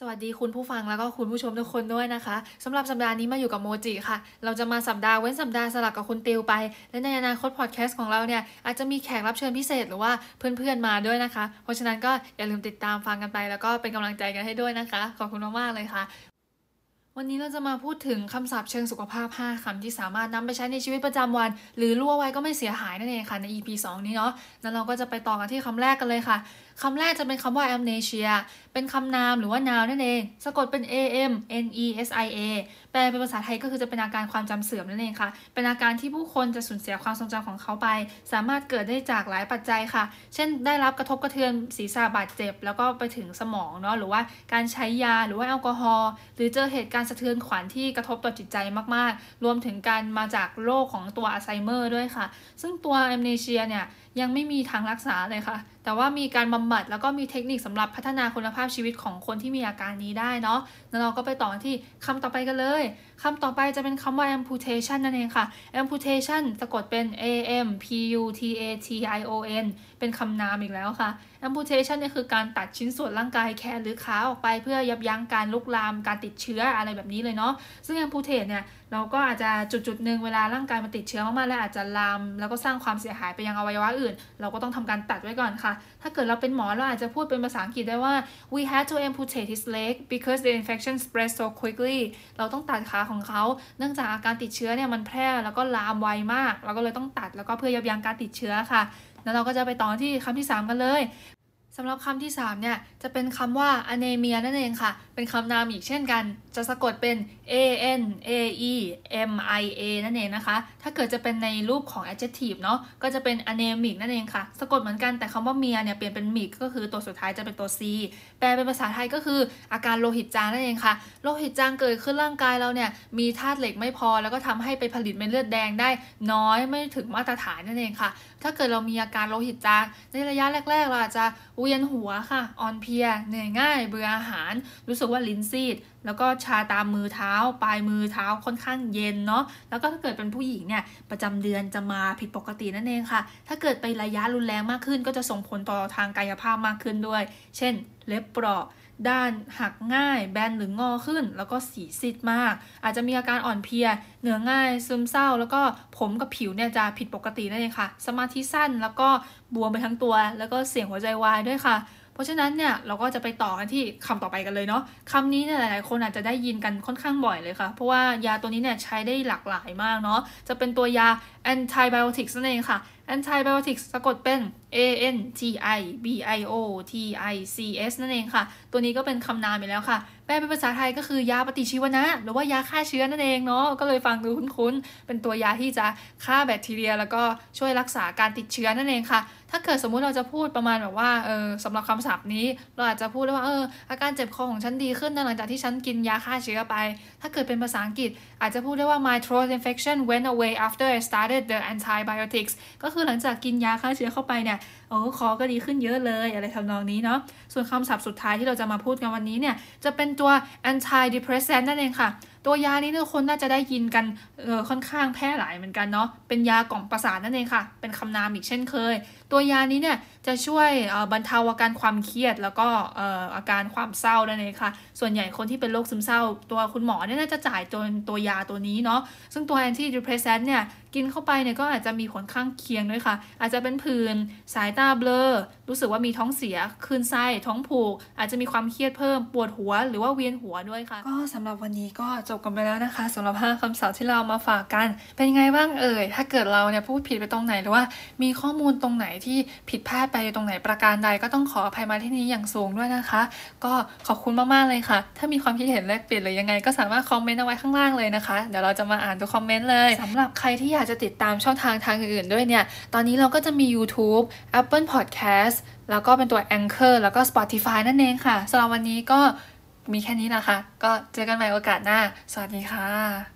สวัสดีคุณผู้ฟังแล้วก็คุณผู้ชมทุกคนด้วยนะคะสำหรับสัปดาห์นี้มาอยู่กับโมจิค่ะ เราจะมาสัปดาห์เว้นสัปดาห์สลับกับคุณติวไป และในอนาคตพอดแคสต์ของเราเนี่ยอาจจะมีแขกรับเชิญพิเศษหรือว่าเพื่อนๆมาด้วยนะคะ เพราะฉะนั้นก็อย่าลืมติดตามฟังกันไป แล้วก็เป็นกำลังใจกันให้ด้วยนะคะ ขอบคุณมากๆเลยค่ะ วันนี้เราจะมาพูดถึงคำศัพท์เชิงสุขภาพ 5คำที่สามารถนำไปใช้ในชีวิตประจำวัน หรือรั่วไว้ก็ไม่เสียหายนั่นเองค่ะ ใน EP 2 นี้เนาะแล้วเราก็จะไปต่อกันที่คำแรกกันเลยค่ะคำแรกจะเป็นคำว่า amnesia เป็นคำนามหรือว่านาวนั่นเอง สะกดเป็น a m n e s i a แปลเป็นภาษาไทยก็คือจะเป็นอาการความจำเสื่อมนั่นเองค่ะ เป็นอาการที่ผู้คนจะสูญเสียความทรงจำของเขาไป สามารถเกิดได้จากหลายปัจจัยค่ะ เช่น ได้รับกระทบกระเทือนศีรษะบาดเจ็บ แล้วก็ไปถึงสมองเนาะหรือว่าการใช้ยาหรือว่าแอลกอฮอล์หรือเจอเหตุการณ์สะเทือนขวัญที่กระทบต่อจิตใจมากๆ รวมถึงการมาจากโรคของตัวอัลไซเมอร์ด้วยค่ะ ซึ่งตัว amnesia เนี่ยยังไม่มีทางรักษาเลยค่ะแต่ว่ามีการบำบัดแล้วก็มีเทคนิคสำหรับพัฒนาคุณภาพชีวิตของคนที่มีอาการนี้ได้เนาะแล้วเราก็ไปต่อที่คำต่อไปกันเลยคำต่อไปจะเป็นคำว่า amputation นั่นเองค่ะ amputation สะกดเป็น a m p u t a t i o n เป็นคำนามอีกแล้วค่ะ amputation เนี่ยคือการตัดชิ้นส่วนร่างกายแขนหรือขาออกไปเพื่อยับยั้งการลุกลามการติดเชื้ออะไรแบบนี้เลยเนาะซึ่ง amputate เนี่ยเราก็อาจจะจุดจุดหนึ่งเวลาร่างกายมันติดเชื้อมากๆแล้วอาจจะลาม แล้วก็สร้างความเสียหายไปยังอวัยวะอื่น เราก็ต้องทำการตัดไว้ก่อนค่ะถ้าเกิดเราเป็นหมอเราอาจจะพูดเป็นภาษาอังกฤษได้ว่า we had to amputate his leg because the infection spread so quickly เราต้องตัดขาของเขา เนื่องจากอาการติดเชื้อเนี่ยมันแพร่แล้วก็ลามไวมาก เราก็เลยต้องตัดแล้วก็เพื่อยับยั้งการติดเชื้อค่ะ แล้วเราก็จะไปต่อที่คำที่ 3 กันเลย สำหรับคำที่ 3 เนี่ย จะเป็นคำว่า anemia นั่นเองค่ะ เป็นคำนามอีกเช่นกัน จะสะกดเป็น a n a e m i a นั่นเองนะคะ ถ้าเกิดจะเป็นในรูปของ adjective เนาะก็จะเป็น anemic นั่นเองค่ะ สะกดเหมือนกันแต่คำว่าเมียเนี่ยเปลี่ยนเป็น mic ก็คือตัวสุดท้ายจะเป็นตัว c แปลเป็นภาษาไทยก็คืออาการโลหิตจางนั่นเองค่ะ โลหิตจางเกิดขึ้นร่างกายเราเนี่ย มีธาตุเหล็กไม่พอ แล้วก็ทำให้ไปผลิตเม็ดเลือดแดงได้ น้อยไม่ถึงมาตรฐานนั่นเองค่ะ ถ้าเกิดเรามีอาการโลหิตจางในระยะแรก ๆ เราอาจจะเวียนหัวค่ะอ่อนเพลียเหนื่อยง่าย เบื่ออาหาร รู้สึกว่าลิ้นซีด แล้วก็ชาตามมือเท้า ปลายมือเท้าค่อนข้างเย็นเนาะแล้วก็ถ้าเกิดเป็นผู้หญิงเนี่ยประจำเดือนจะมาผิดปกตินั่นเองค่ะ ถ้าเกิดไประยะรุนแรงมากขึ้น ก็จะส่งผลต่อทางกายภาพมากขึ้นด้วย เช่น เล็บเปราะด้านหักง่ายแบนหรืองอขึ้น แล้วก็สีซีดมาก อาจจะมีอาการอ่อนเพลีย เหนื่อยง่ายซึมเศร้า แล้วก็ผมกับผิวเนี่ยจะผิดปกตินั่นเองค่ะ สมาธิสั้นแล้วก็บวมไปทั้งตัว แล้วก็เสี่ยงหัวใจวายด้วยค่ะ เพราะฉะนั้นเนี่ยเราก็จะไปต่อกันที่คำต่อไปกันเลยเนาะคำนี้เนี่ยหลายๆคนอาจจะได้ยินกันค่อนข้างบ่อยเลยค่ะ เพราะว่ายาตัวนี้เนี่ยใช้ได้หลากหลายมากเนาะจะเป็นตัวยา antibiotics นั่นเองค่ะ antibiotics สะกดเป็น a n t i b i o t i c s นั่นเองค่ะ ตัวนี้ก็เป็นคำนามไปแล้วค่ะ ลเป็นภาษาไทยก็คือยาปฏิชีวนะ หรือว่ายาฆ่าเชื้อนั่นเองเนาะก็เลยฟังดูคุ้นๆ เป็นตัวยาที่จะฆ่าแบคทีเรีย แล้วก็ช่วยรักษาการติดเชื้อนั่นเองค่ะ ถ้าเกิดสมมุติเราจะพูดประมาณแบบว่าเออสำหรับคำศัพท์นี้ เราอาจจะพูดได้ว่าเอออาการเจ็บคอของฉันดีขึ้นหลังจากที่ฉันกินยาฆ่าเชื้อไป ถ้าเกิดเป็นภาษาอังกฤษ อาจจะพูดได้ว่า my throat infection went away after I started the antibiotics ก็คือหลังจากกินยาฆ่าเชื้อเข้าไปเนี่ย เออคอก็ดีขึ้นเยอะเลยอะไรทำนองนี้เนาะส่วนคำศัพท์สุดท้ายที่เราจะมาพูดกันวันนี้เนี่ยจะเป็นตัว anti depressant นั่นเองค่ะ ตัวยานี้ทุกคนน่าจะได้ยินกันเออค่อนข้างแพร่หลายเหมือนกันเนาะเป็นยากล่อมประสาทนั่นเองค่ะ เป็นคำนามอีกเช่นเคย ตัวยานี้เนี่ยจะช่วยบรรเทาอาการความเครียด แล้วก็อาการความเศร้านั่นเองค่ะ ส่วนใหญ่คนที่เป็นโรคซึมเศร้า ตัวคุณหมอเนี่ยน่าจะจ่ายตัวตัวยาตัวนี้เนาะซึ่งตัว anti depressant เนี่ยกินเข้าไปเนี่ยก็อาจจะมีผลข้างเคียงด้วยค่ะ อาจจะเป็นผื่นสายตาเบลอ รู้สึกว่ามีท้องเสียคลื่นไส้ท้องผูก อาจจะมีความเครียดเพิ่มปวดหัว หรือว่าเวียนหัวด้วยค่ะ ก็สำหรับวันนี้ก็จบกันไปแล้วนะคะสำหรับ 5คำศัพท์ที่เรามาฝากกัน เป็นไงบ้างเอ่ย ถ้าเกิดเราเนี่ยพูดผิดไปตรงไหนหรือว่า มีข้อมูลตรงไหนที่ผิดพลาดไปตรงไหนประการใดก็ต้องขออภัยมาที่นี้อย่างสูงด้วยนะคะ ก็ขอบคุณมากๆเลยค่ะ ถ้ามีความคิดเห็นแลกเปลี่ยนหรือยังไง ก็สามารถคอมเมนต์เอาไว้ข้างล่างเลยนะคะเดี๋ยวเราจะมาอ่านทุกคอมเมนต์เลยสำหรับใครที่อยากจะติดตามช่องทางทางอื่นๆด้วยเนี่ยตอนนี้เราก็จะมี YouTube Apple Podcast แล้วก็เป็นตัว Anchor แล้วก็ Spotify นั่นเองค่ะสำหรับวันนี้ก็ มีแค่นี้นะคะก็เจอกันใหม่โอกาสหน้า สวัสดีค่ะ